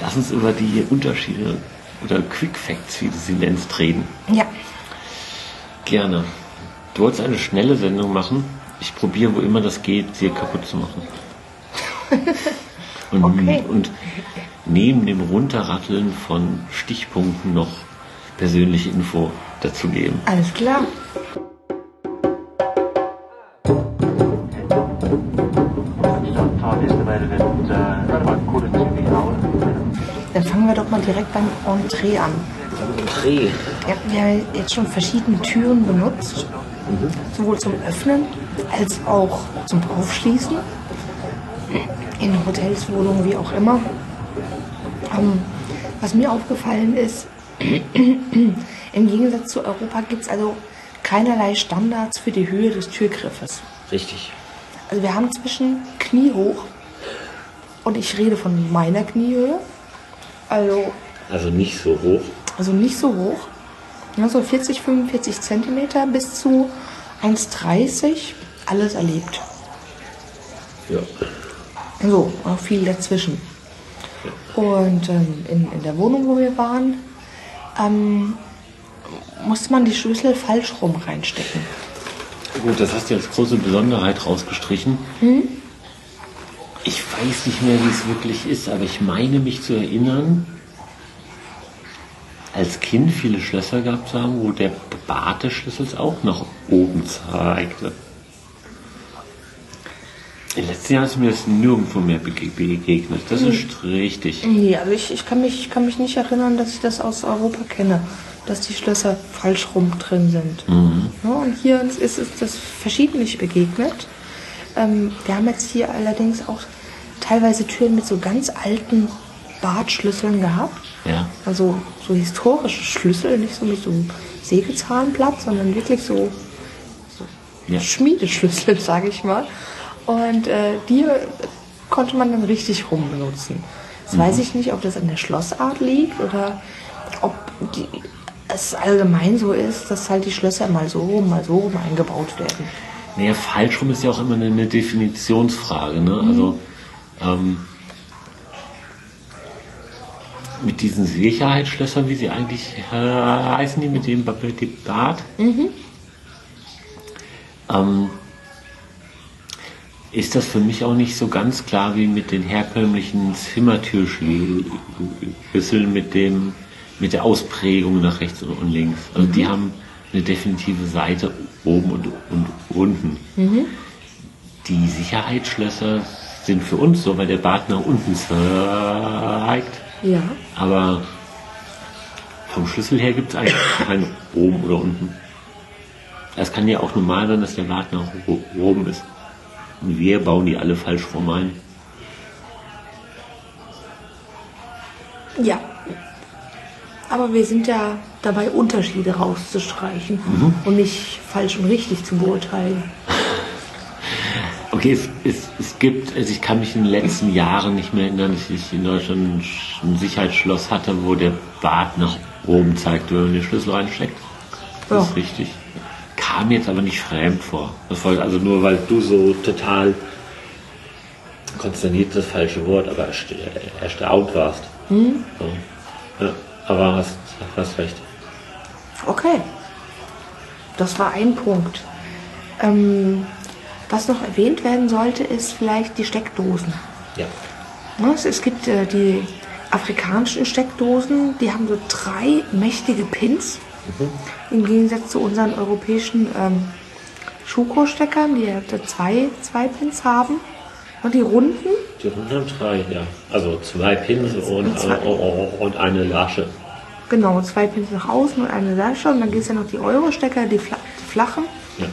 Lass uns über die Unterschiede oder Quick Facts, wie du sie nennst, reden. Ja. Gerne. Du wolltest eine schnelle Sendung machen. Ich probiere, wo immer das geht, sie kaputt zu machen. Und, Okay. und neben dem Runterratteln von Stichpunkten noch persönliche Info dazu geben. Alles klar. Wir doch mal direkt beim Entree an. Dreh. Wir haben ja jetzt schon verschiedene Türen benutzt, sowohl zum Öffnen als auch zum Aufschließen. In Hotels, Wohnungen, wie auch immer. Ähm, was mir aufgefallen ist, im Gegensatz zu Europa gibt es also keinerlei Standards für die Höhe des Türgriffes. Richtig. Also wir haben zwischen Knie hoch und ich rede von meiner Kniehöhe, also Also nicht so hoch. also nicht so hoch. Ja, so 40, 45 Zentimeter bis zu 1,30. Alles erlebt. Ja. So, auch viel dazwischen. Und ähm, in, in der Wohnung, wo wir waren, ähm, musste man die Schlüssel falsch rum reinstecken. Gut, das hast du als große Besonderheit rausgestrichen. Ich weiß nicht mehr, wie es wirklich ist, aber ich meine mich zu erinnern, als Kind viele Schlösser gehabt zu haben, wo der Bart des Schlüssels auch nach oben zeigte. Im letzten Jahr ist mir das nirgendwo mehr bege- begegnet. Das ist richtig. Nee, also ich, ich, kann mich, ich kann mich nicht erinnern, dass ich das aus Europa kenne, dass die Schlösser falsch rum drin sind. Ja, und hier ist, ist das verschiedentlich begegnet. Ähm, wir haben jetzt hier allerdings auch teilweise Türen mit so ganz alten Bartschlüsseln gehabt. Ja. Also so historische Schlüssel, nicht so mit so einem Sägezahnblatt, sondern wirklich so Ja. Schmiedeschlüssel, sage ich mal. Und äh, die konnte man dann richtig rum benutzen. Jetzt weiß ich nicht, ob das an der Schlossart liegt oder ob die, es allgemein so ist, dass halt die Schlösser mal so rum, mal so rum eingebaut werden. Naja, falsch rum ist ja auch immer eine, eine Definitionsfrage. Ne? Also ähm, mit diesen Sicherheitsschlössern, wie sie eigentlich äh, heißen, die mit dem Ba- mit dem Bart, ähm, ist das für mich auch nicht so ganz klar wie mit den herkömmlichen Zimmertürschlüsseln mit dem mit der Ausprägung nach rechts und und links. Also die haben eine definitive Seite oben und, und unten. Die Sicherheitsschlösser sind für uns so, weil der Bart nach unten zeigt. Ja. Aber vom Schlüssel her gibt es eigentlich keinen oben oder unten. Es kann ja auch normal sein, dass der Bart nach oben ist. Und wir bauen die alle falsch rum ein. Ja. Aber wir sind ja dabei, Unterschiede rauszustreichen und nicht falsch und richtig zu beurteilen. Okay, es, es, es gibt, also ich kann mich in den letzten Jahren nicht mehr erinnern, dass ich in Deutschland ein Sch- ein Sicherheitsschloss hatte, wo der Bart nach oben zeigt, wenn man den Schlüssel reinsteckt. Das ist Ja. richtig. Kam jetzt aber nicht fremd vor. Das war also nur, weil du so total konsterniert das falsche Wort, aber ersta- erstaunt warst. So. Ja, aber hast, hast recht. Okay. Das war ein Punkt. Ähm, was noch erwähnt werden sollte, ist vielleicht die Steckdosen. Ja. Ne, Es, gibt äh, die afrikanischen Steckdosen, die haben so drei mächtige Pins. Im Gegensatz zu unseren europäischen ähm, Schuko-Steckern, die ja zwei, zwei Pins haben. Und die runden, Die Runden haben drei, ja. Also zwei Pins und, zwei. äh, und eine Lasche. Genau, zwei Pins nach außen und eine Lasche. Und dann gibt es ja noch die Euro-Stecker, die, fla die flachen. Ja.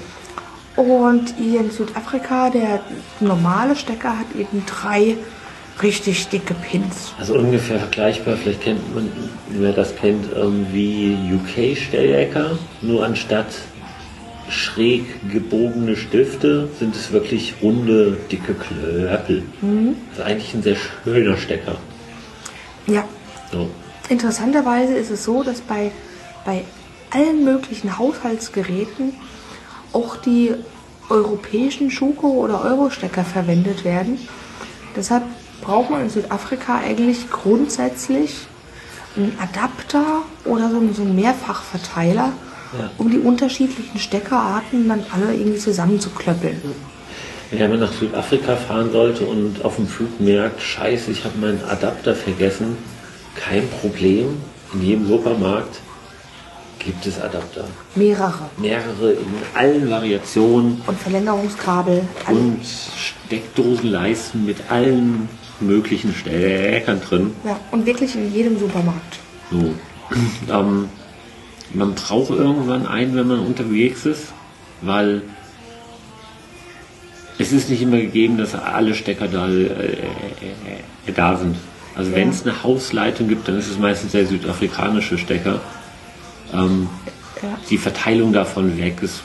Und hier in Südafrika, der normale Stecker hat eben drei richtig dicke Pins. Also ungefähr vergleichbar, vielleicht kennt man, wer das kennt, ähm, wie UK-Stellecker, nur anstatt schräg gebogene Stifte sind es wirklich runde, dicke Klöppel. Das ist eigentlich ein sehr schöner Stecker. Ja, So. Interessanterweise ist es so, dass bei, bei allen möglichen Haushaltsgeräten auch die europäischen Schuko- oder Euro-Stecker verwendet werden. Deshalb braucht man in Südafrika eigentlich grundsätzlich einen Adapter oder so einen, Mehrfachverteiler, Ja. um die unterschiedlichen Steckerarten dann alle irgendwie zusammenzuklöppeln. Wenn man nach Südafrika fahren sollte und auf dem Flug merkt, scheiße, ich habe meinen Adapter vergessen, kein Problem. In jedem Supermarkt gibt es Adapter. Mehrere. Mehrere in allen Variationen Und Verlängerungskabel. alle- und Steckdosenleisten mit allen möglichen Steckern drin. Ja, und wirklich in jedem Supermarkt. So. ähm, man braucht irgendwann einen, wenn man unterwegs ist, weil es ist nicht immer gegeben, dass alle Stecker da, äh, äh, da sind. Also wenn es eine Hausleitung gibt, dann ist es meistens der südafrikanische Stecker. Ähm. Die Verteilung davon weg ist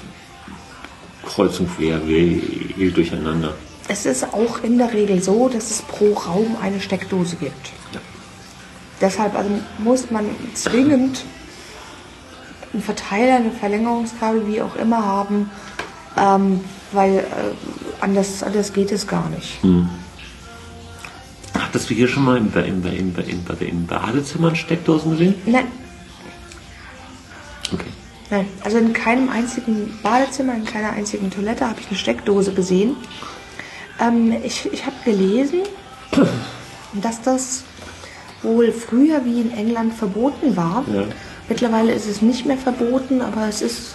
kreuz und quer, wild durcheinander. Es ist auch in der Regel so, dass es pro Raum eine Steckdose gibt. Ja. Deshalb also muss man zwingend einen Verteiler, eine Verlängerungskabel, wie auch immer haben, ähm, weil äh, anders, anders geht es gar nicht. Hattest du hier schon mal im, im, im, im, im Badezimmer Steckdosen gesehen? Nein, Okay. nein. Also in keinem einzigen Badezimmer, in keiner einzigen Toilette habe ich eine Steckdose gesehen. Ähm, ich ich habe gelesen, dass das wohl früher wie in England verboten war. Ja. Mittlerweile ist es nicht mehr verboten, aber es ist,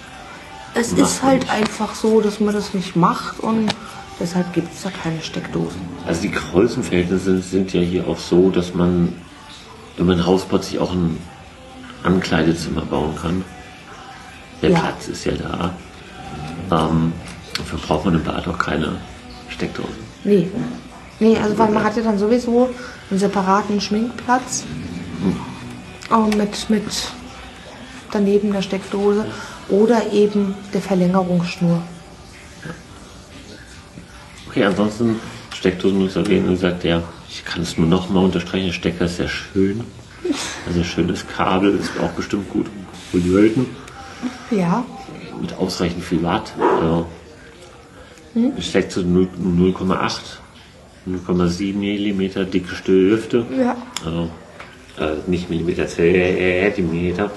es ist halt einfach so, dass man das nicht macht und deshalb gibt es da keine Steckdosen. Also die Größenverhältnisse sind ja hier auch so, dass man, wenn man ein Haus baut, sich auch ein Ankleidezimmer bauen kann. Der Ja. Platz ist ja da. Ähm, dafür braucht man im Bad auch keine Steckdosen. Nee. Nee, also weil man hat ja dann sowieso einen separaten Schminkplatz auch mit, mit daneben der Steckdose oder eben der Verlängerungsschnur. Okay, ansonsten Steckdosen erwähnen, wie gesagt, der, ich kann es nur noch mal unterstreichen, der Stecker ist sehr schön. Also schönes Kabel, ist auch bestimmt gut für die Welten. Ja, mit ausreichend viel Watt. Also, Es steckt 0 0,8, 0,7 Millimeter dicke Stifte. ja. Also äh, nicht Millimeter, Zentimeter.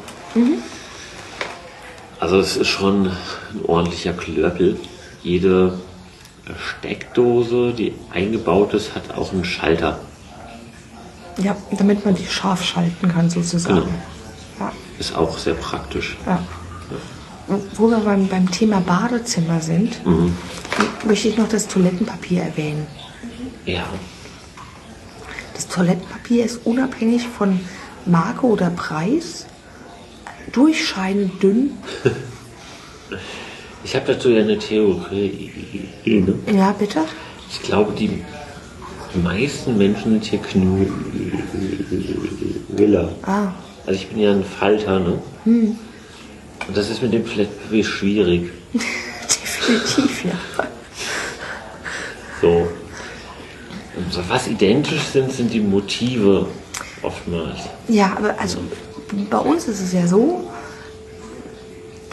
Also es ist schon ein ordentlicher Klöppel. Jede Steckdose, die eingebaut ist, hat auch einen Schalter. Ja, damit man die scharf schalten kann sozusagen. Genau. Ja, Ist auch sehr praktisch. ja. Wo wir beim, beim Thema Badezimmer sind, möchte ich noch das Toilettenpapier erwähnen. Ja, Das Toilettenpapier ist unabhängig von Marke oder Preis durchscheinend dünn. ich habe dazu ja eine Theorie. Ne? Ja, bitte? Ich glaube, die meisten Menschen sind hier Knüller. Ah, Also ich bin ja ein Falter, ne? Und das ist mit dem Toilettenpapier schwierig. definitiv, ja. So. Und so was identisch sind, sind die Motive oftmals. Ja, aber also bei uns ist es ja so,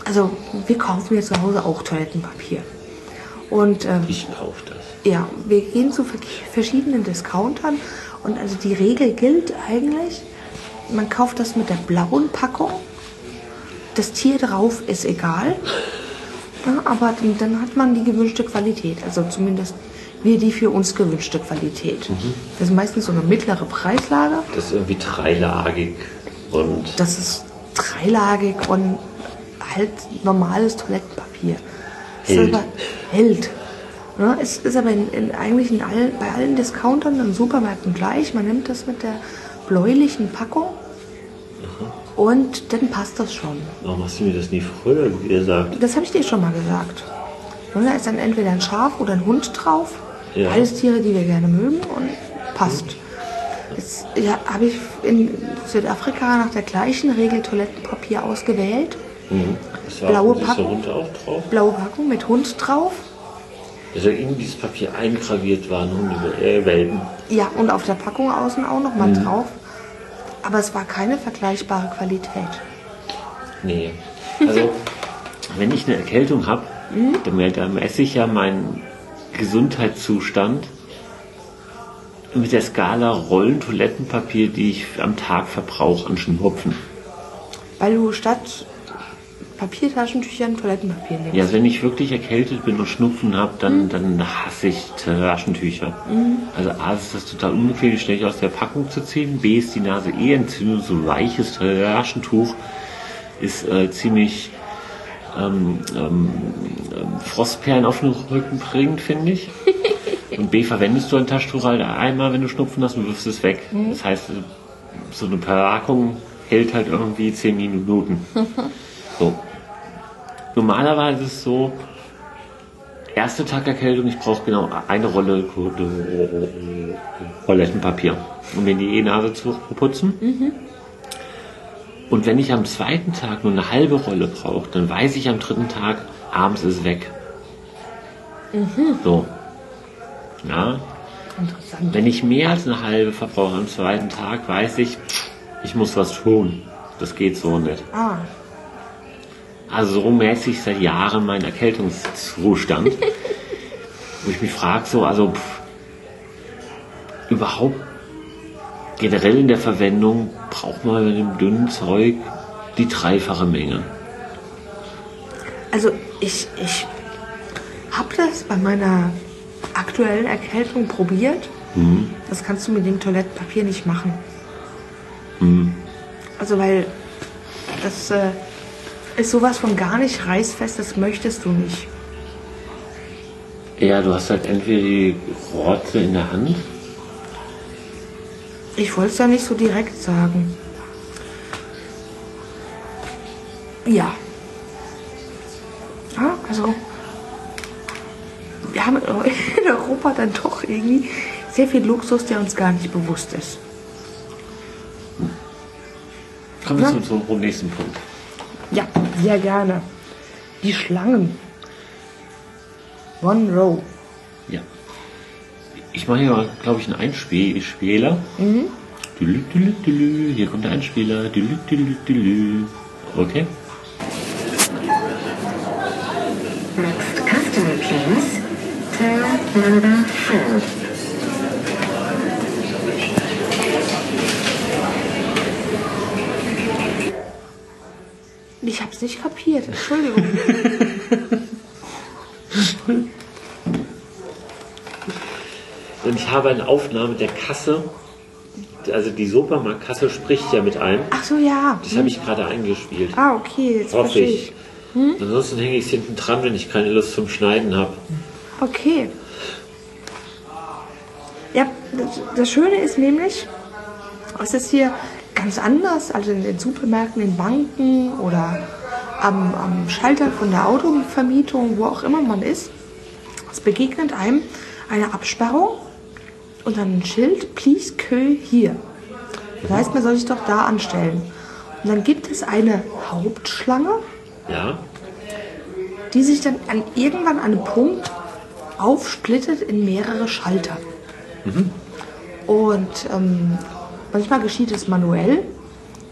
also wir kaufen ja zu Hause auch Toilettenpapier. Und ähm, Ich kaufe das. ja, wir gehen zu ver- verschiedenen Discountern und also die Regel gilt eigentlich, man kauft das mit der blauen Packung. Das Tier drauf ist egal, ja, aber dann, dann hat man die gewünschte Qualität. Also zumindest wir die für uns gewünschte Qualität. Das ist meistens so eine mittlere Preislage. Das ist irgendwie dreilagig und Das ist dreilagig und halt normales Toilettenpapier. Hält. Ist aber. Ja, es ist aber in, in, eigentlich in allen, bei allen Discountern und Supermärkten gleich. Man nimmt das mit der bläulichen Packung und dann passt das schon. warum hast du mir das nie früher gesagt? Das habe ich dir schon mal gesagt. Und da ist dann entweder ein Schaf oder ein Hund drauf. Ja. Beides Tiere, die wir gerne mögen und passt. Jetzt ja, habe ich in Südafrika nach der gleichen Regel Toilettenpapier ausgewählt. War Blaue Packung? Hund auch drauf. Blaue Packung mit Hund drauf. Also in dieses Papier eingraviert waren Hundewelpen. Ja, und auf der Packung außen auch noch mal drauf. Aber es war keine vergleichbare Qualität. Nee. Also, wenn ich eine Erkältung habe, dann mel- dann messe ich ja meinen Gesundheitszustand mit der Skala Rollen Toilettenpapier, die ich am Tag verbrauche an Schnupfen. Weil du statt Papiertaschentüchern Toilettenpapier nimmst. Ja, also wenn ich wirklich erkältet bin und Schnupfen habe, dann, dann hasse ich Taschentücher. Also A ist das total unbequem, ständig aus der Packung zu ziehen. B ist die Nase eh entzündet. So ein weiches Taschentuch ist äh, ziemlich ähm, ähm, ähm, Frostperlen auf den Rücken bringt, finde ich. Und B verwendest du ein Taschentuch halt einmal, wenn du Schnupfen hast und wirfst es weg. Das heißt, so eine Packung hält halt irgendwie 10 Minuten. So. Normalerweise ist es so, erste Tag Erkältung, ich brauche genau eine Rolle Toilettenpapier, um mir die E-Nase zu putzen. Und wenn ich am zweiten Tag nur eine halbe Rolle brauche, dann weiß ich am dritten Tag, abends ist weg. So. Ja. Interessant. Wenn ich mehr als eine halbe verbrauche am zweiten Tag, weiß ich, ich muss was tun. Das geht so nicht. Ah, Also so mäßig seit Jahren mein Erkältungszustand. wo ich mich frage, so, also pff, überhaupt generell in der Verwendung braucht man bei dem dünnen Zeug die dreifache Menge. also ich, ich habe das bei meiner aktuellen Erkältung probiert. Das kannst du mit dem Toilettenpapier nicht machen. Also weil das äh, ist sowas von gar nicht reißfest, das möchtest du nicht. Ja, du hast halt entweder die Rotze in der Hand. Ich wollte es ja nicht so direkt sagen. Ja. Ja, also wir haben in Europa dann doch irgendwie sehr viel Luxus, der uns gar nicht bewusst ist. Kommen wir zum, zum nächsten Punkt. Ja, sehr gerne. Die Schlangen. One Row. Ja. Ich mache hier, glaube ich, einen Einspieler. Mhm. Dülü, dülü, dülü. Hier kommt der Einspieler. Dülü, dülü, dülü. Okay. Next customer, please. Till number Entschuldigung. Und ich habe eine Aufnahme der Kasse. Also die Supermarktkasse spricht ja mit einem. Ach so, ja. Das habe ich gerade eingespielt. Ah, okay, jetzt Hoffe verstehe ich. ich. Ansonsten hänge ich es hinten dran, wenn ich keine Lust zum Schneiden habe. Okay. Ja, das, das Schöne ist nämlich, es ist hier ganz anders, also in den Supermärkten, in Banken oder am, am Schalter von der Autovermietung, wo auch immer man ist. Es begegnet einem eine Absperrung und dann ein Schild, please queue hier. Das heißt, man soll sich doch da anstellen. Und dann gibt es eine Hauptschlange, Ja? die sich dann an irgendwann an einem Punkt aufsplittet in mehrere Schalter. Und ähm, manchmal geschieht es manuell,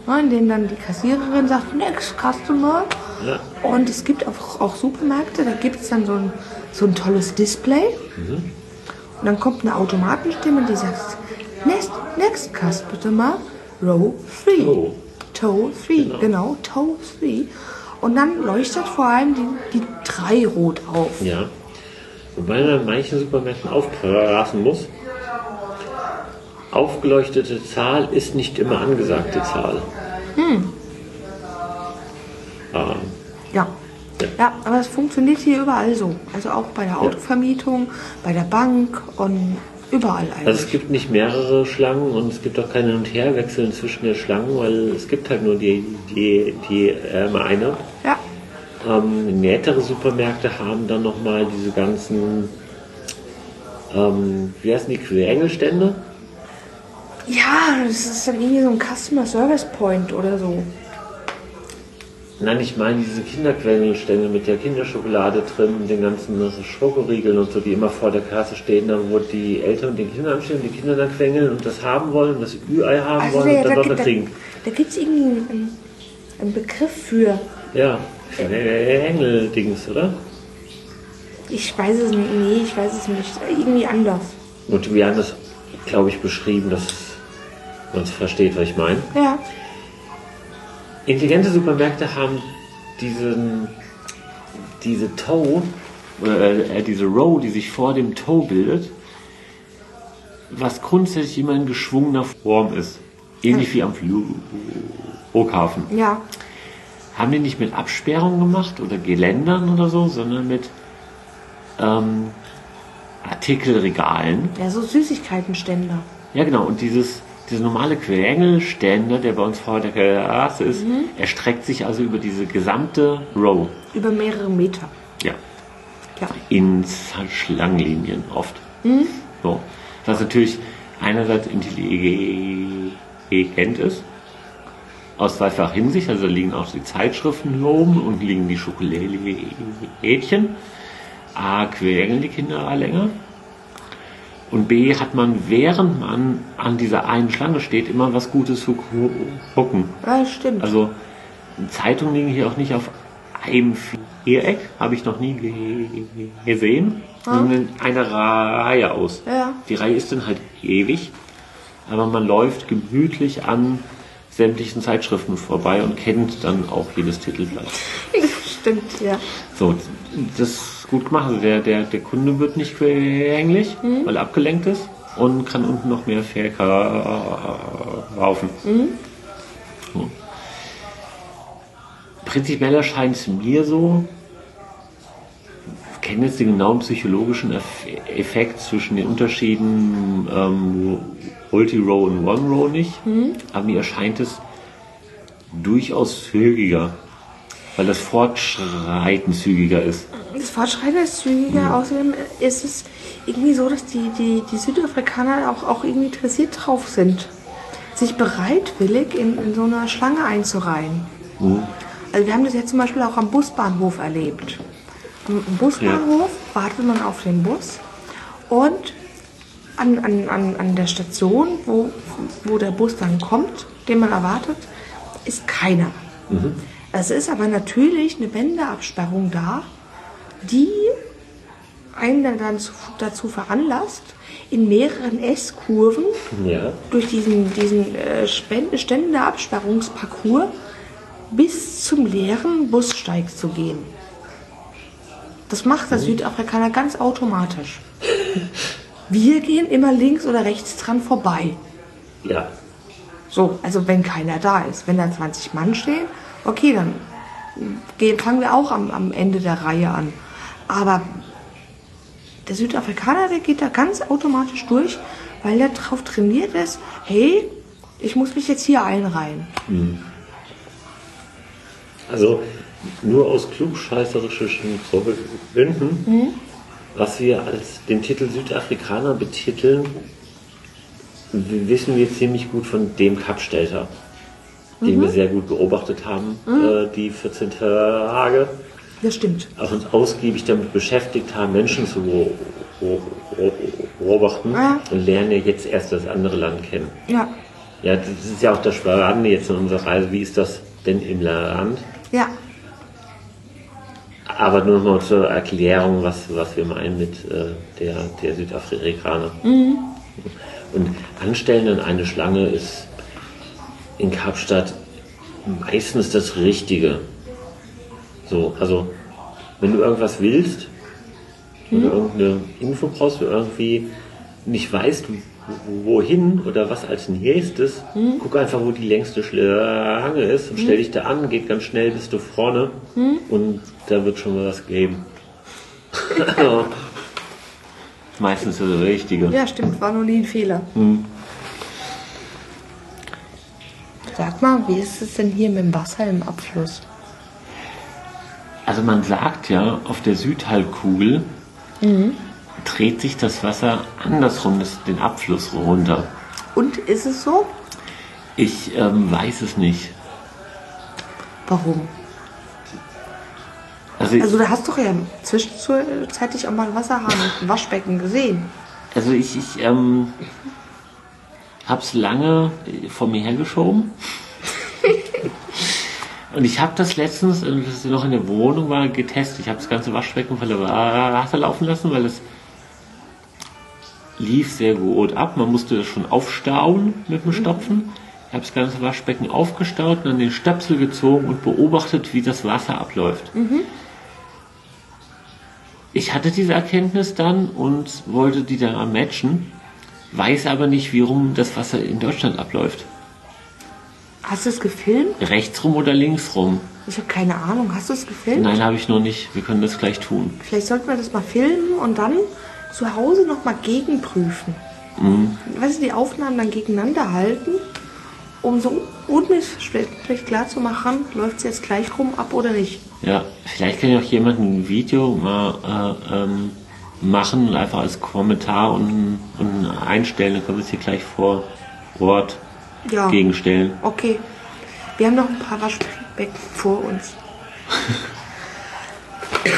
ne, indem dann die Kassiererin sagt, next customer. Ja. Und es gibt auch, auch Supermärkte, da gibt es dann so ein, so ein tolles Display. Und dann kommt eine Automatenstimme, die sagt, next, next customer, row 3. Oh. Toe 3, Genau. genau, Toe 3. Und dann leuchtet vor allem die, die 3 rot auf. Ja. Wobei man in manchen Supermärkten aufpassen muss. Aufgeleuchtete Zahl ist nicht immer angesagte Zahl. Ah, Ja. Ja. Ja, aber es funktioniert hier überall so. Also auch bei der Autovermietung, bei der Bank und überall eigentlich. Also es gibt nicht mehrere Schlangen und es gibt auch keine Hin- und Herwechseln zwischen den Schlangen, weil es gibt halt nur die, die, die ähm, eine. ja. Ähm, nähere Supermärkte haben dann nochmal diese ganzen, ähm, wie heißen die, Quergelstände? Ja, das ist dann irgendwie so ein Customer Service Point oder so. Nein, ich meine diese Kinderquengelstände mit der Kinderschokolade drin und den ganzen Schokoriegeln und so, die immer vor der Kasse stehen, dann wo die Eltern und den Kindern anstehen und die Kinder dann quengeln und das haben wollen, das Ü-Ei haben Also wollen da, und dann da, noch da, kriegen. da gibt es irgendwie einen, einen Begriff für. Ja, Hängeldings, oder? Ich weiß es nicht. Nee, ich weiß es nicht. Irgendwie anders. Und wir haben das glaube ich, beschrieben, dass man es versteht, was ich meine. Ja. Intelligente Supermärkte haben diesen, diese Toe, oder äh, diese Row, die sich vor dem Toe bildet, was grundsätzlich immer in geschwungener Form ist. Ähnlich wie am Flughafen. Ja. Haben die nicht mit Absperrungen gemacht oder Geländern oder so, sondern mit ähm, Artikelregalen. Ja, so Süßigkeitenständer. Ja, genau. Und dieses, dieser normale Quengelständer, der bei uns vor der Klasse ist, erstreckt sich also über diese gesamte Row. Über mehrere Meter. Ja. Ja. In Schlangenlinien oft. So. Was natürlich einerseits intelligent ist, aus zweifacher Hinsicht, also da liegen auch die Zeitschriften oben und liegen die Schokolädchen. A, quälen die Kinder länger. Und B, hat man, während man an dieser einen Schlange steht, immer was Gutes zu gu- gucken. Ja, stimmt. Also Zeitungen liegen hier auch nicht auf einem Viereck, habe ich noch nie ge gesehen, sondern in einer Reihe aus. Ja. Die Reihe ist dann halt ewig, aber man läuft gemütlich an sämtlichen Zeitschriften vorbei und kennt dann auch jedes Titelblatt. Stimmt, ja. So, das ist gut gemacht. Also der, der, der Kunde wird nicht quengelig, weil er abgelenkt ist und kann unten noch mehr verkaufen. So. Prinzipiell erscheint es mir so, ich kenne jetzt den genauen psychologischen Eff- Effekt zwischen den Unterschieden ähm, Multi-Row und One-Row nicht, aber mir erscheint es durchaus zügiger, weil das Fortschreiten zügiger ist. Das Fortschreiten ist zügiger. Außerdem ist es irgendwie so, dass die, die, die Südafrikaner auch, auch irgendwie interessiert drauf sind, sich bereitwillig in, in so eine Schlange einzureihen. Also wir haben das jetzt zum Beispiel auch am Busbahnhof erlebt. Am Busbahnhof wartet man auf den Bus und an, an, an, an der Station, wo, wo der Bus dann kommt, den man erwartet, ist keiner. Es ist aber natürlich eine Wendeabsperrung da, die einen dann zu, dazu veranlasst, in mehreren S-Kurven Ja. durch diesen, diesen äh, Ständeabsperrungsparcours bis zum leeren Bussteig zu gehen. Das macht der Südafrikaner ganz automatisch. Wir gehen immer links oder rechts dran vorbei. Ja. So, also wenn keiner da ist. Wenn da 20 Mann stehen, okay, dann gehen, fangen wir auch am, am Ende der Reihe an. Aber der Südafrikaner, der geht da ganz automatisch durch, weil der drauf trainiert ist, hey, ich muss mich jetzt hier einreihen. Also nur aus klugscheißerischen Gründen, was wir als den Titel Südafrikaner betiteln, wissen wir ziemlich gut von dem Kapstelter, den wir sehr gut beobachtet haben, äh, die 14 Tage, Das stimmt. auch uns ausgiebig damit beschäftigt haben, Menschen zu beo- beo- beobachten Ja. und lernen ja jetzt erst das andere Land kennen. Ja, Ja, das ist ja auch das Spannende jetzt in unserer Reise. Wie ist das denn im Land? ja, Aber nur noch mal zur Erklärung, was, was wir meinen mit äh, der, der Südafrikaner. Und Anstellen an eine Schlange ist in Kapstadt meistens das Richtige. So, also wenn du irgendwas willst oder irgendeine Info brauchst oder irgendwie nicht weißt, wo- wohin oder was als nächstes, guck einfach, wo die längste Schlange ist und stell dich da an, geht ganz schnell, bist du vorne und da wird schon mal was geben. Meistens das Richtige. ja, stimmt. War noch nie ein Fehler. Sag mal, wie ist es denn hier mit dem Wasser im Abfluss? Also man sagt ja, auf der Südhalbkugel dreht sich das Wasser andersrum, das, den Abfluss runter. Und ist es so? Ich ähm, weiß es nicht. Warum? Also, Also da hast du doch ja zwischenzeitlich auch mal einen Wasserhahn und ein Waschbecken gesehen. also ich, ich ähm, habe es lange äh, vor mir hergeschoben. Und ich habe das letztens, äh, als ich noch in der Wohnung war, getestet. Ich habe das ganze Waschbecken voller Wasser laufen lassen, weil es lief sehr gut ab. Man musste das schon aufstauen mit dem Stopfen. Ich habe das ganze Waschbecken aufgestaut und dann den Stöpsel gezogen und beobachtet, wie das Wasser abläuft. Ich hatte diese Erkenntnis dann und wollte die dann matchen, weiß aber nicht, wie rum das Wasser in Deutschland abläuft. Hast du es gefilmt? Rechts rum oder links rum? Ich habe keine Ahnung. Hast du es gefilmt? Nein, habe ich noch nicht. Wir können das gleich tun. Vielleicht sollten wir das mal filmen und dann zu Hause noch mal gegenprüfen. Weißt du, die Aufnahmen dann gegeneinander halten, um so unmissverständlich klar zu machen, läuft es jetzt gleich rum ab oder nicht. Ja, vielleicht kann ja auch jemand ein Video mal äh, ähm, machen und einfach als Kommentar und, und einstellen. Dann können wir es hier gleich vor Ort Ja. gegenstellen. Okay. Wir haben noch ein paar Waschbecken vor uns.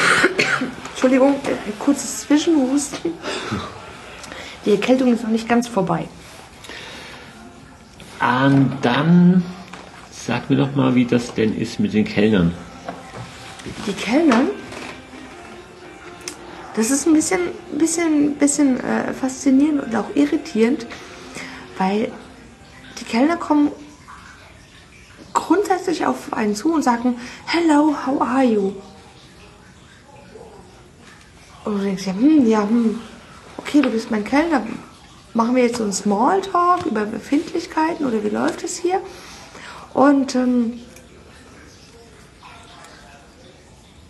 Entschuldigung, ein kurzes Zwischenhusten. Die Erkältung ist noch nicht ganz vorbei. Und dann sag mir doch mal, wie das denn ist mit den Kellnern. Die Kellner, das ist ein bisschen, bisschen, bisschen äh, faszinierend und auch irritierend, weil die Kellner kommen grundsätzlich auf einen zu und sagen, Hello, how are you? Und du denkst ja, hm, ja, hm, okay, du bist mein Kellner. Machen wir jetzt so einen Smalltalk über Befindlichkeiten oder wie läuft es hier? Und ähm,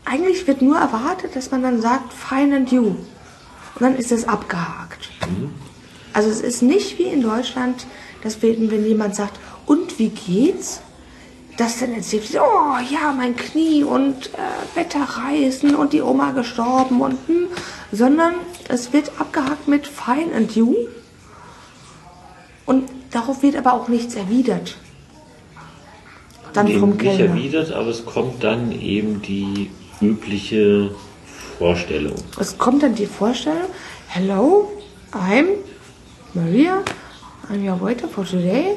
eigentlich wird nur erwartet, dass man dann sagt, fine and you. Und dann ist es abgehakt. Also es ist nicht wie in Deutschland, dass wenn, wenn jemand sagt, und wie geht's? Das dann erzählt, oh ja, mein Knie und äh, Wetterreisen und die Oma gestorben und hm, sondern es wird abgehakt mit fine and you. Und darauf wird aber auch nichts erwidert. Dann vom nicht Kellner. erwidert, aber es kommt dann eben die übliche Vorstellung. Es kommt dann die Vorstellung, hello, I'm Maria, I'm your waiter for today.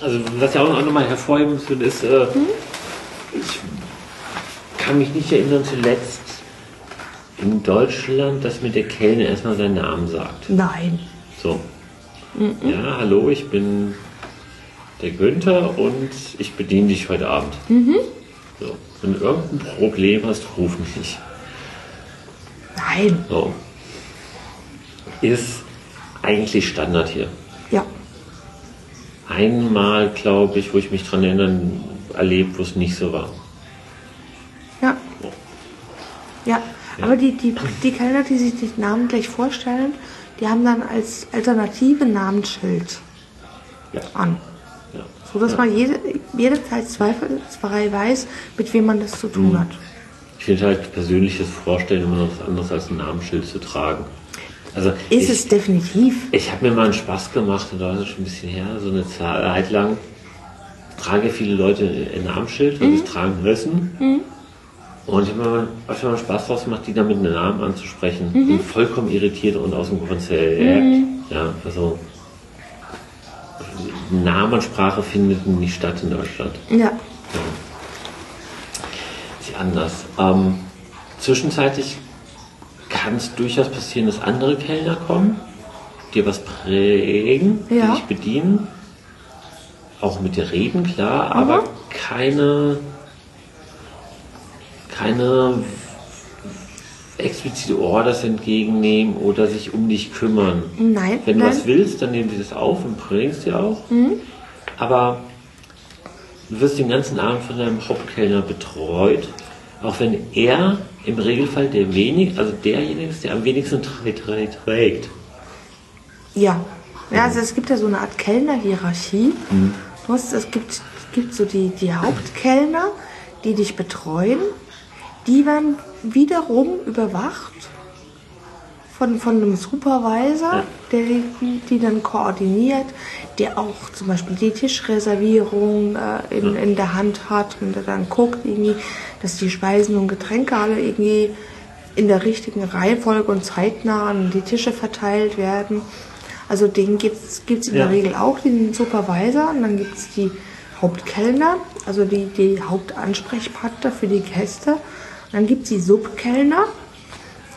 Also was ja auch nochmal hervorheben muss, ist, äh, ich kann mich nicht erinnern zuletzt in Deutschland, dass mir der Kellner erstmal seinen Namen sagt. Nein. So. Ja, hallo, ich bin der Günther und ich bediene dich heute Abend. So. Wenn du irgendein Problem hast, ruf mich. Nein. So. Ist eigentlich Standard hier. Ja. Einmal, glaube ich, wo ich mich dran erinnern, erlebt, wo es nicht so war. Ja. Ja. Aber die, die, die Kellner, die sich den Namen gleich vorstellen, die haben dann als Alternative Namensschild Ja. an. Ja. So dass man jede, jederzeit zweifelsfrei weiß, mit wem man das zu tun hat. Ich finde halt persönliches Vorstellen immer noch was anderes als ein Namensschild zu tragen. Also Ist ich, es definitiv. Ich habe mir mal einen Spaß gemacht, und da ist es schon ein bisschen her, so eine Zeit lang tragen ja viele Leute ein Namensschild, weil sie es tragen müssen. Und ich habe mir mir mal Spaß draus gemacht, die dann mit einem Namen anzusprechen. Bin vollkommen irritiert und aus dem Konzert. Ja, also Namenssprache findet nicht statt in Deutschland. Ja. Ist anders. Ähm, zwischenzeitlich kann es durchaus passieren, dass andere Kellner kommen, dir was prägen, die Ja. dich bedienen, auch mit dir reden, klar, aber keine, keine explizite Orders entgegennehmen oder sich um dich kümmern. Nein. Wenn du nein. was willst, dann nehmen die das auf und bringen es dir auch. Aber du wirst den ganzen Abend von deinem Hauptkellner betreut, auch wenn er im Regelfall der wenig, also derjenige ist, der am wenigsten trä- trä- trägt. Ja. Ja, also es gibt ja so eine Art Kellnerhierarchie. Du hast, es gibt, es gibt so die, die Hauptkellner, die dich betreuen. Die werden wiederum überwacht von, von einem Supervisor, Ja. der die, die dann koordiniert, der auch zum Beispiel die Tischreservierung äh, in, in der Hand hat und der dann guckt, irgendwie, dass die Speisen und Getränke alle irgendwie in der richtigen Reihenfolge und zeitnah an die Tische verteilt werden. Also den gibt es in Ja. der Regel auch, den Supervisor. Und dann gibt es die Hauptkellner, also die, die Hauptansprechpartner für die Gäste. Dann gibt es die Subkellner,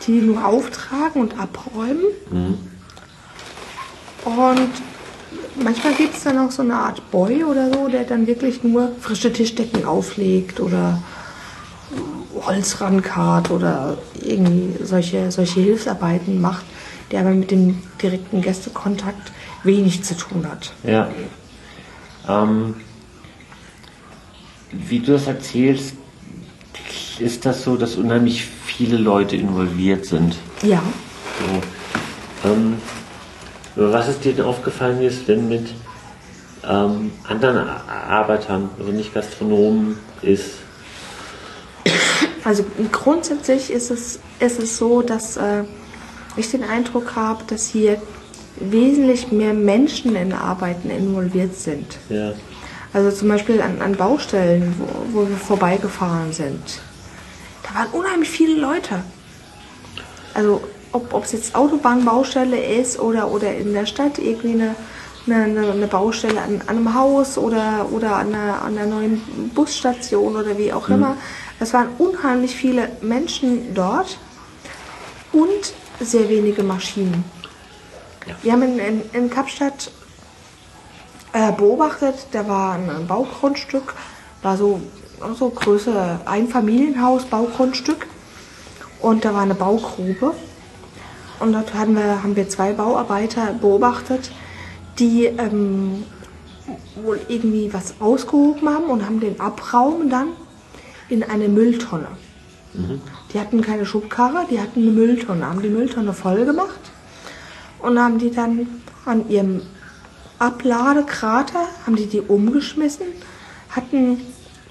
die nur auftragen und abräumen. Und manchmal gibt es dann auch so eine Art Boy oder so, der dann wirklich nur frische Tischdecken auflegt oder Holz rankarrt oder irgendwie solche, solche Hilfsarbeiten macht, der aber mit dem direkten Gästekontakt wenig zu tun hat. Ja. Ähm, wie du das erzählst, ist das so, dass unheimlich viele Leute involviert sind. Ja. So. Ähm, was ist dir denn aufgefallen ist, wenn mit ähm, anderen Arbeitern, also nicht Gastronomen, ist? Also grundsätzlich ist es, ist es so, dass äh, ich den Eindruck habe, dass hier wesentlich mehr Menschen in Arbeiten involviert sind. Ja. Also zum Beispiel an, an Baustellen, wo, wo wir vorbeigefahren sind. Da waren unheimlich viele Leute. Also ob es jetzt Autobahnbaustelle ist oder, oder in der Stadt irgendwie eine, eine, eine Baustelle an, an, einem Haus oder, oder an, einer, an einer neuen Busstation oder wie auch immer. Es waren unheimlich viele Menschen dort und sehr wenige Maschinen. Ja. Wir haben in, in, in Kapstadt äh, beobachtet, da war ein, ein Baugrundstück, war so, so Größe Einfamilienhaus, Baugrundstück. Und da war eine Baugrube. Und dort haben wir, haben wir zwei Bauarbeiter beobachtet, die ähm, wohl irgendwie was ausgehoben haben und haben den Abraum dann in eine Mülltonne. Die hatten keine Schubkarre, die hatten eine Mülltonne, haben die Mülltonne voll gemacht und haben die dann an ihrem Abladekrater, haben die die umgeschmissen, hatten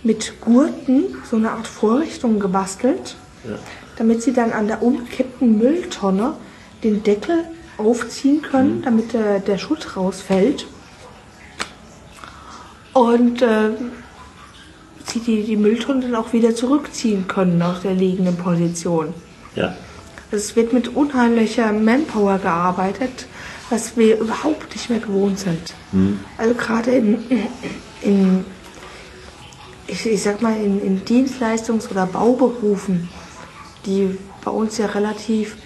mit Gurten so eine Art Vorrichtung gebastelt, Ja. damit sie dann an der umgekippten Mülltonne den Deckel aufziehen können, damit der, der Schutt rausfällt. Und äh, sie die, die Mülltonne dann auch wieder zurückziehen können aus der liegenden Position. Ja. Es wird mit unheimlicher Manpower gearbeitet, was wir überhaupt nicht mehr gewohnt sind. Also gerade in, in ich, ich sag mal, in, in Dienstleistungs- oder Bauberufen, die bei uns ja relativ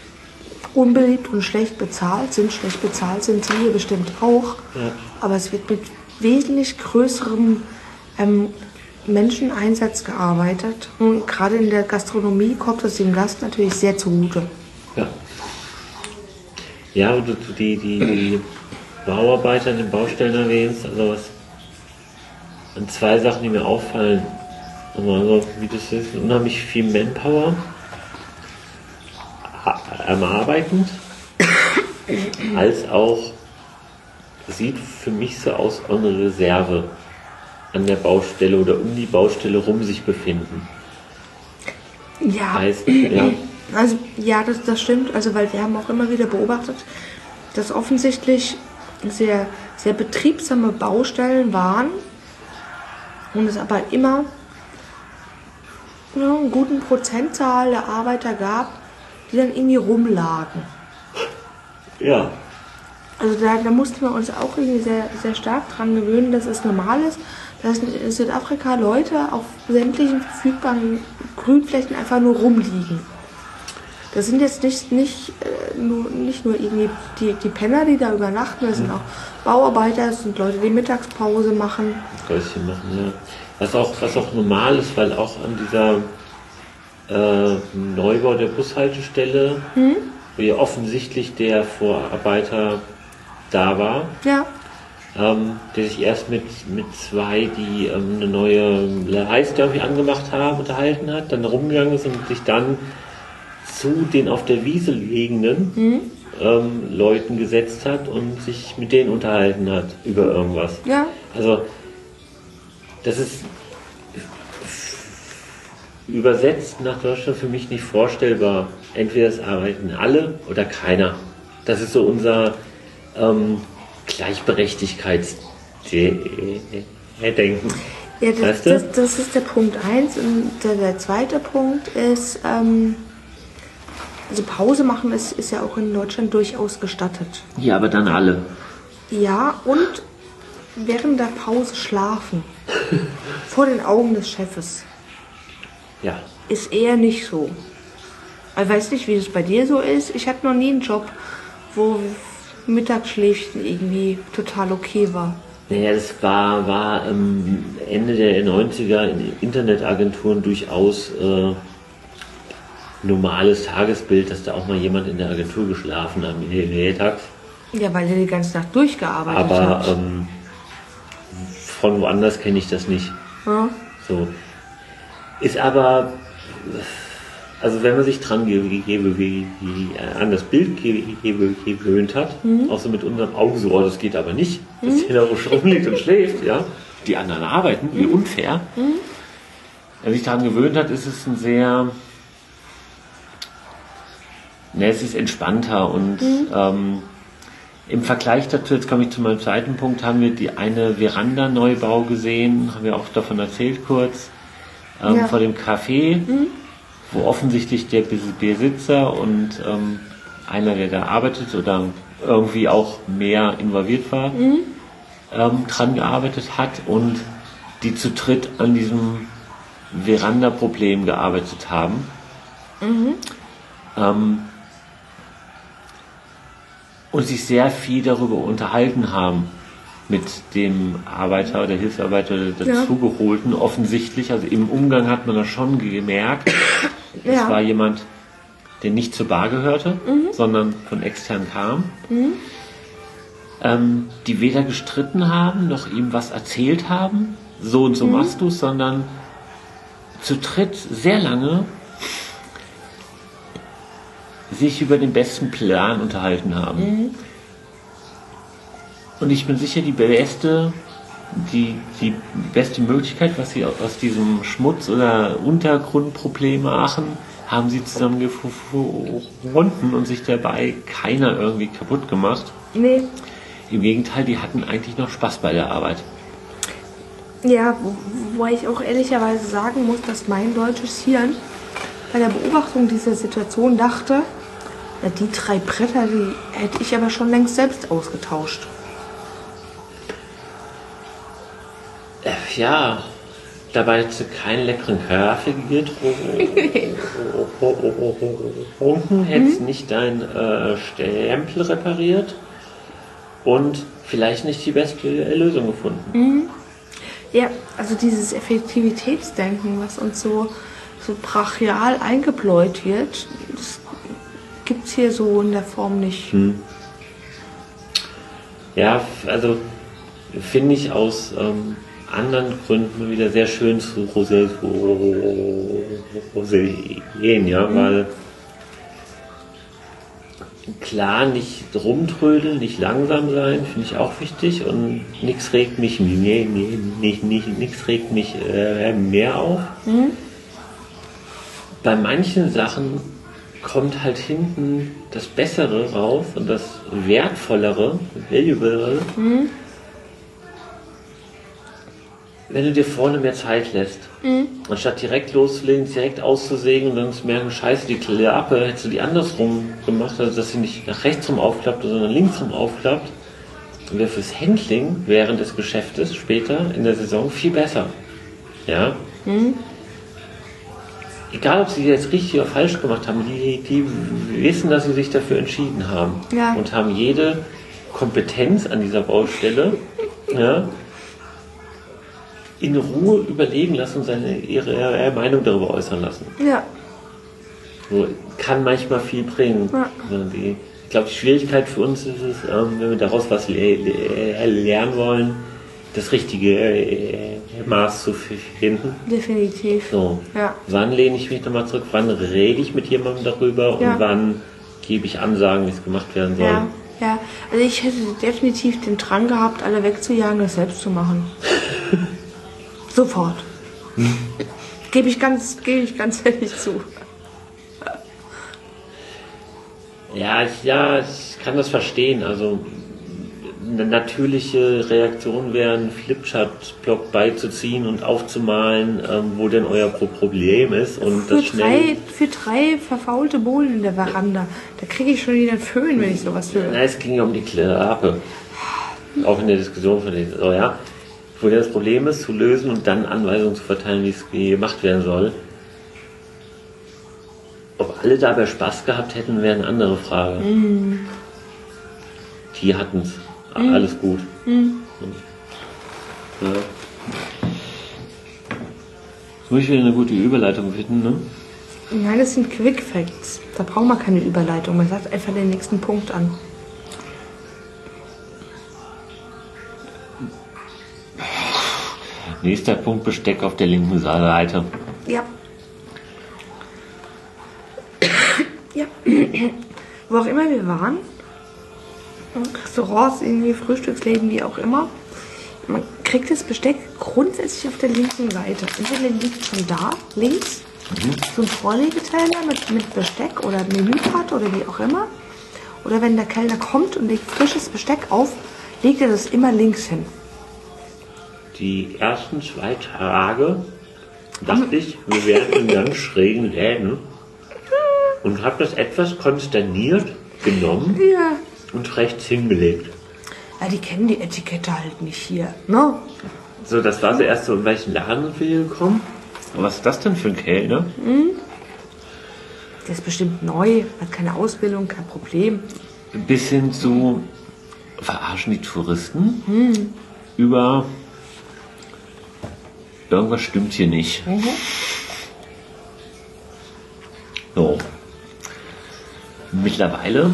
unbeliebt und schlecht bezahlt sind. Schlecht bezahlt sind sie hier bestimmt auch. Ja. Aber es wird mit wesentlich größerem ähm, Menscheneinsatz gearbeitet. Und gerade in der Gastronomie kommt es dem Gast natürlich sehr zugute. Ja. Ja, und du die, die, die Bauarbeiter in den Baustellen erwähnst, also was und zwei Sachen, die mir auffallen. Also, wie das ist, unheimlich viel Manpower am Arbeitend, als auch sieht für mich so aus, eine Reserve an der Baustelle oder um die Baustelle rum sich befinden. Ja, Heißt, ja, also ja, das, das stimmt. Also weil wir haben auch immer wieder beobachtet, dass offensichtlich sehr, sehr betriebsame Baustellen waren und es aber immer ja, einen guten Prozentzahl der Arbeiter gab, die dann irgendwie rumlagen. ja, Also da, da mussten wir uns auch irgendwie sehr, sehr stark dran gewöhnen, dass es normal ist, dass in Südafrika Leute auf sämtlichen verfügbaren Grünflächen einfach nur rumliegen. Das sind jetzt nicht, nicht, äh, nur, nicht nur irgendwie die, die Penner, die da übernachten, das sind auch Bauarbeiter, das sind Leute, die Mittagspause machen. Päuschen machen, ja. Was auch, was auch normal ist, weil auch an dieser äh, Neubau der Bushaltestelle, wo ja offensichtlich der Vorarbeiter da war, Ja, ähm, der sich erst mit, mit zwei, die ähm, eine neue Leiste irgendwie angemacht haben, unterhalten hat, dann rumgegangen ist und sich dann zu den auf der Wiese liegenden ähm, Leuten gesetzt hat und sich mit denen unterhalten hat über irgendwas. ja, Also, das ist übersetzt nach Deutschland für mich nicht vorstellbar. Entweder es arbeiten alle oder keiner. Das ist so unser ähm, Gleichberechtigkeitsdenken. ja das, Weißt du? das, das ist der Punkt 1. Und der, der zweite Punkt ist, ähm, also Pause machen ist, ist ja auch in Deutschland durchaus gestattet. Ja, aber dann alle. Ja, und während der Pause schlafen. vor den Augen des Chefes. Ja. Ist eher nicht so. Ich weiß nicht, wie das bei dir so ist. Ich hatte noch nie einen Job, wo Mittagsschläfchen irgendwie total okay war. Naja, das war, war ähm, Ende der 90er in Internetagenturen durchaus äh, normales Tagesbild, dass da auch mal jemand in der Agentur geschlafen hat mittags. Ja, weil er die ganze Nacht durchgearbeitet Aber hat. ähm, von woanders kenne ich das nicht. ja. So. Ist aber, also wenn man sich dran an das Bild ge- ge- gewöhnt hat, auch so mit unserem Auge so, oh, das geht aber nicht, dass jeder rumliegt und schläft, ja, die anderen arbeiten, wie unfair. Wenn man sich daran gewöhnt hat, ist es ein sehr, ne, es ist entspannter und ähm, im Vergleich dazu, jetzt komme ich zu meinem zweiten Punkt, haben wir die eine Veranda-Neubau gesehen, haben wir auch davon erzählt kurz, ähm, Ja. vor dem Café, wo offensichtlich der Bes- Besitzer und ähm, einer, der da arbeitet oder irgendwie auch mehr involviert war, ähm, dran gearbeitet hat und die zu dritt an diesem Veranda-Problem gearbeitet haben. Ähm, und sich sehr viel darüber unterhalten haben mit dem Arbeiter oder Hilfsarbeiter dazugeholten, offensichtlich. Also im Umgang hat man das schon gemerkt. Es Ja. war jemand, der nicht zur Bar gehörte, sondern von extern kam. Ähm, die weder gestritten haben, noch ihm was erzählt haben, so und so machst du es, sondern zu dritt sehr lange sich über den besten Plan unterhalten haben. Und ich bin sicher, die beste, die, die beste Möglichkeit, was sie aus diesem Schmutz- oder Untergrundproblem machen, haben sie zusammen gefunden und sich dabei keiner irgendwie kaputt gemacht. Nee, Im Gegenteil, die hatten eigentlich noch Spaß bei der Arbeit. Ja, wo- wobei ich auch ehrlicherweise sagen muss, dass mein deutsches Hirn bei der Beobachtung dieser Situation dachte, na, die drei Bretter, die hätte ich aber schon längst selbst ausgetauscht. Äh, Ja, dabei hat sie keinen leckeren Kaffee getrunken, hättest nicht deinen äh, Stempel repariert und vielleicht nicht die beste Lösung gefunden. Ja, also dieses Effektivitätsdenken, was uns so, so brachial eingebläut wird, das gibt es hier so in der Form nicht. Ja, f- also finde ich aus ähm, anderen Gründen wieder sehr schön zu Rosé sehen, ja, weil klar nicht rumtrödeln, nicht langsam sein, finde ich auch wichtig und nichts regt mich nee, nee, nicht, nicht, nix regt mich äh, mehr auf. Bei manchen Sachen kommt halt hinten das Bessere raus und das Wertvollere, Valuable, wenn du dir vorne mehr Zeit lässt. Anstatt direkt loszulegen, direkt auszusägen und dann zu merken, scheiße, die Klappe, hättest du die andersrum gemacht, also dass sie nicht nach rechts rum aufklappt, sondern links rum aufklappt, wäre fürs Handling während des Geschäftes später in der Saison viel besser. Ja? Egal, ob sie jetzt richtig oder falsch gemacht haben, die, die wissen, dass sie sich dafür entschieden haben Ja. und haben jede Kompetenz an dieser Baustelle ja, in Ruhe überlegen lassen und seine, ihre äh, Meinung darüber äußern lassen. Ja, So, kann manchmal viel bringen. Ja. Also die, ich glaube, die Schwierigkeit für uns ist es, ähm, wenn wir daraus was le le lernen wollen, das richtige äh, Maß zu finden. definitiv. So, Ja. wann lehne ich mich nochmal zurück, wann rede ich mit jemandem darüber Ja. und wann gebe ich Ansagen, wie es gemacht werden soll. Ja, ja. Also ich hätte definitiv den Drang gehabt, alle wegzujagen, das selbst zu machen. Sofort. Gebe ich ganz, gebe ich ganz ehrlich zu. Ja, ich, ja, ich kann das verstehen. Also eine natürliche Reaktion wäre, einen Flipchart-Block beizuziehen und aufzumalen, ähm, wo denn euer Pro Problem ist und Für das schnell. drei, für drei verfaulte Bohlen in der Veranda. Da kriege ich schon wieder einen Föhn, wenn ich sowas höre. Na, es ging ja um die Klappe. Auch in der Diskussion von den, so, ja, wo ja das Problem ist, zu lösen und dann Anweisungen zu verteilen, wie es gemacht werden soll. Ob alle dabei Spaß gehabt hätten, wäre eine andere Frage. die hatten es. Alles gut. Ja. Jetzt muss ich wieder eine gute Überleitung finden, ne? Nein, das sind Quick Facts. Da braucht man keine Überleitung. Man sagt einfach den nächsten Punkt an. Nächster Punkt Besteck auf der linken Seite. Ja. ja. Wo auch immer wir waren, Restaurants, irgendwie Frühstücksläden, wie auch immer, man kriegt das Besteck grundsätzlich auf der linken Seite. Entweder liegt schon da, links, so ein Vorlegeteiler mit, mit Besteck oder Menükarte oder wie auch immer. Oder wenn der Kellner kommt und legt frisches Besteck auf, legt er das immer links hin. Die ersten zwei Tage dachte ich, wir wären in ganz schrägen Läden und habe das etwas konsterniert genommen Ja. Und rechts hingelegt. Ja, die kennen die Etikette halt nicht hier. Ne? So, das war so erst so, in welchen Laden sind wir hier gekommen? Und Was ist das denn für ein Kellner? Der ist bestimmt neu, hat keine Ausbildung, kein Problem. Bis hin zu verarschen die Touristen über irgendwas stimmt hier nicht. So. Mittlerweile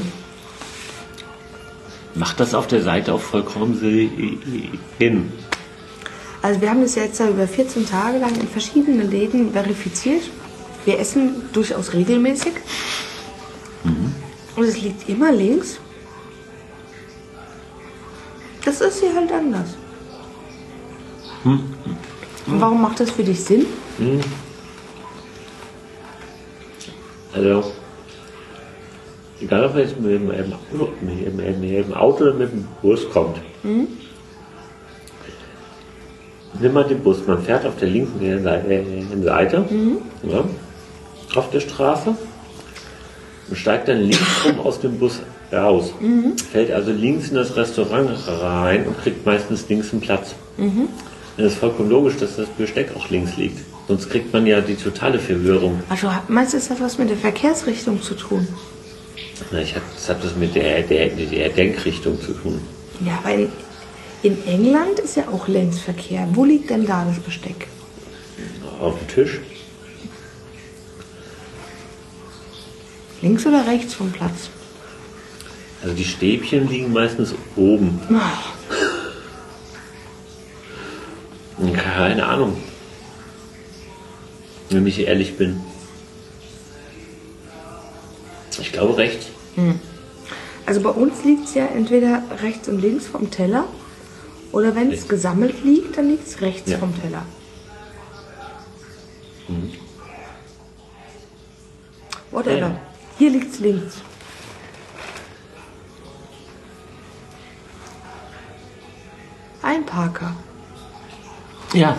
macht das auf der Seite auch vollkommen Sinn. Also wir haben das jetzt über 14 Tage lang in verschiedenen Läden verifiziert. Wir essen durchaus regelmäßig. Und es liegt immer links. Das ist hier halt anders. Und warum macht das für dich Sinn? Also, egal ob man jetzt mit dem, mit dem, mit dem Auto oder mit dem Bus kommt. Nimm mal den Bus, man fährt auf der linken Seite, äh, Seite ja, auf der Straße und steigt dann links rum aus dem Bus raus. Fällt also links in das Restaurant rein und kriegt meistens links einen Platz. Dann ist vollkommen logisch, dass das Besteck auch links liegt. Sonst kriegt man ja die totale Verwirrung. Also meinst du, es hat was mit der Verkehrsrichtung zu tun? Ich hab, das hat das mit der, der, der Denkrichtung zu tun. Ja, weil in England ist ja auch Längsverkehr. Wo liegt denn da das Besteck? Auf dem Tisch. Links oder rechts vom Platz? Also die Stäbchen liegen meistens oben. Keine Ahnung. Wenn ich ehrlich bin. Ich glaube rechts. Also bei uns liegt es ja entweder rechts und links vom Teller oder wenn es gesammelt liegt, dann liegt es rechts Ja. vom Teller. Whatever. Ja. Hier liegt es links. Einparker. Ja.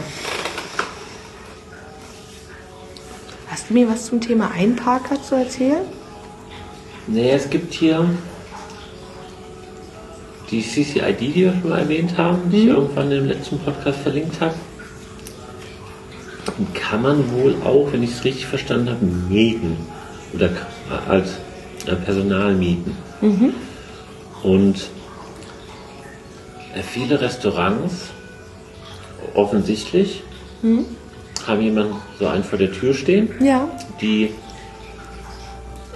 Hast du mir was zum Thema Einparker zu erzählen? Nee, es gibt hier die CCID, die wir schon mal erwähnt haben, die ich irgendwann im letzten Podcast verlinkt habe. Die kann man wohl auch, wenn ich es richtig verstanden habe, mieten. Oder k- als äh, Personal mieten. Und äh, viele Restaurants, offensichtlich, haben jemanden so einen vor der Tür stehen Ja. die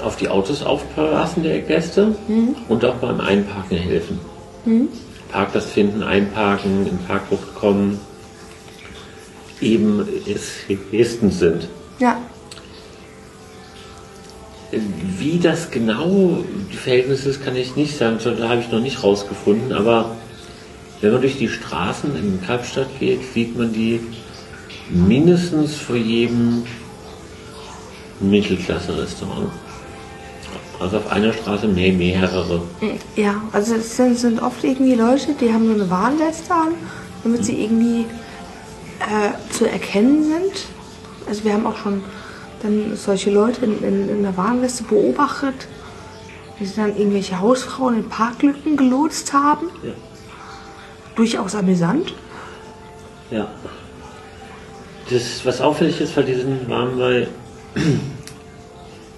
auf die Autos aufpassen der Gäste und auch beim Einparken helfen. Parkplatz finden, einparken, in Parkbucht kommen, eben es Gesten sind. Ja. Wie das genau die Verhältnis ist, kann ich nicht sagen, da habe ich noch nicht rausgefunden, aber wenn man durch die Straßen in Kapstadt geht, sieht man die mindestens vor jedem Mittelklasse-Restaurant. Also auf einer Straße mehr, mehrere. Ja, also es sind, sind oft irgendwie Leute, die haben so eine Warnweste an, damit sie irgendwie äh, zu erkennen sind. Also wir haben auch schon dann solche Leute in, in, in der Warnweste beobachtet, die sie dann irgendwelche Hausfrauen in Parklücken gelotst haben. Ja. Durchaus amüsant. Ja. Das, was auffällig ist bei diesen waren, weil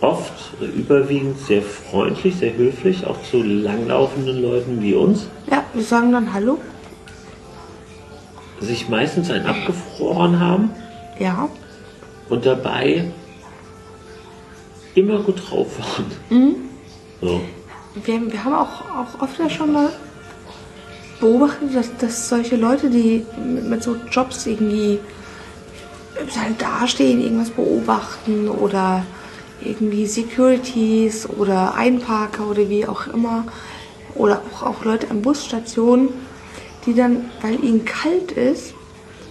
oft, überwiegend sehr freundlich, sehr höflich, auch zu langlaufenden Leuten wie uns. Ja, wir sagen dann Hallo. Sich meistens ein abgefroren haben Ja. und dabei immer gut drauf waren. So. Wir, wir haben auch, auch öfter schon mal beobachtet, dass, dass solche Leute, die mit, mit so Jobs irgendwie halt dastehen, irgendwas beobachten oder irgendwie Securities oder Einparker oder wie auch immer oder auch, auch Leute an Busstationen, die dann, weil ihnen kalt ist,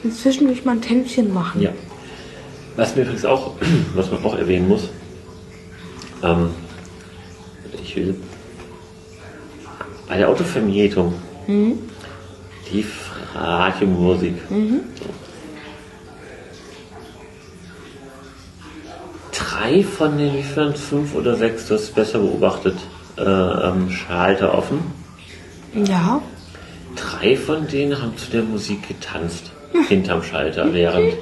zwischendurch mal ein Tänzchen machen. Ja. Was mir übrigens auch, was man auch erwähnen muss, ähm, ich will bei der Autovermietung die Frage Musik. So. Drei von den, wie viel, fünf oder sechs, du hast es besser beobachtet, äh, ähm, Schalter offen. Ja. Drei von denen haben zu der Musik getanzt, hinterm Schalter, während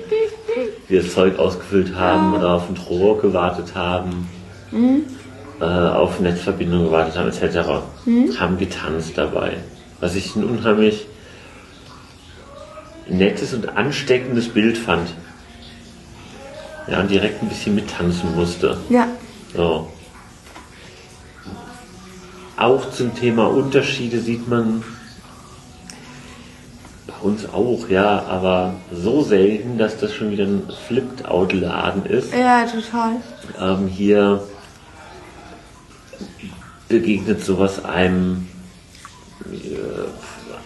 wir das Zeug ausgefüllt haben oder auf ein Rohr gewartet haben, äh, auf Netzverbindung gewartet haben, etc. Haben getanzt dabei. Was ich ein unheimlich nettes und ansteckendes Bild fand. Ja, und direkt ein bisschen mittanzen musste. Ja. So. Auch zum Thema Unterschiede sieht man bei uns auch, ja, aber so selten, dass das schon wieder ein Flipped-Out-Laden ist. Ja, total. Ähm, hier begegnet sowas einem äh,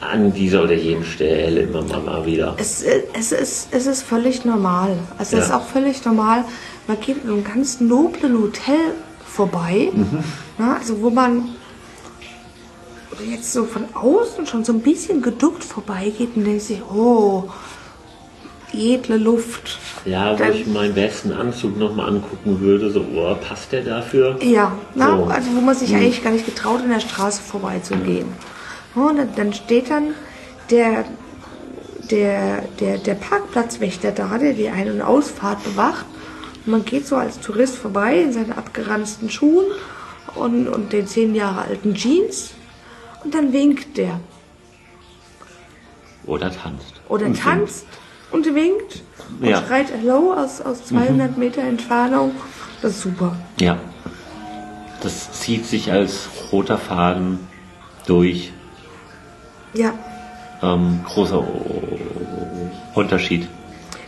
an dieser oder jenen Stelle immer mal, wieder. Es, es, ist, es ist völlig normal. Es Ja. ist auch völlig normal. Man geht in einem ganz noblen Hotel vorbei, na, also wo man jetzt so von außen schon so ein bisschen geduckt vorbeigeht und denkt sich, oh, edle Luft. Ja, wo Dann- ich meinen besten Anzug nochmal angucken würde, so, oh, passt der dafür? Ja, na, So. also wo man sich eigentlich gar nicht getraut, in der Straße vorbeizugehen. Und dann, dann steht dann der, der, der, der Parkplatzwächter da, der die Ein- und Ausfahrt bewacht. Und man geht so als Tourist vorbei in seinen abgeranzten Schuhen und, und den zehn Jahre alten Jeans. Und dann winkt der. Oder tanzt. Oder Und tanzt und winkt und Ja. schreit Hello aus, aus 200 Meter Entfernung. Das ist super. Ja. Das zieht sich als roter Faden durch. Ja. Ähm, großer O- Unterschied.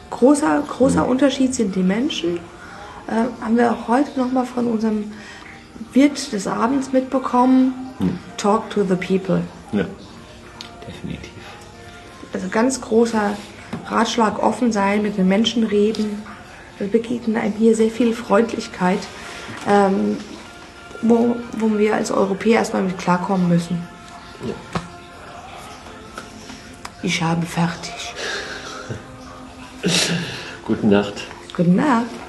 Großer, großer Unterschied sind die Menschen. Äh, haben wir auch heute nochmal von unserem Wirt des Abends mitbekommen. Talk to the people. Ja. Definitiv. Also ganz großer Ratschlag, offen sein, mit den Menschen reden. Wir begegnen einem hier sehr viel Freundlichkeit, ähm, wo, wo wir als Europäer erstmal mit klarkommen müssen. Ich habe fertig. Gute Nacht. Gute Nacht.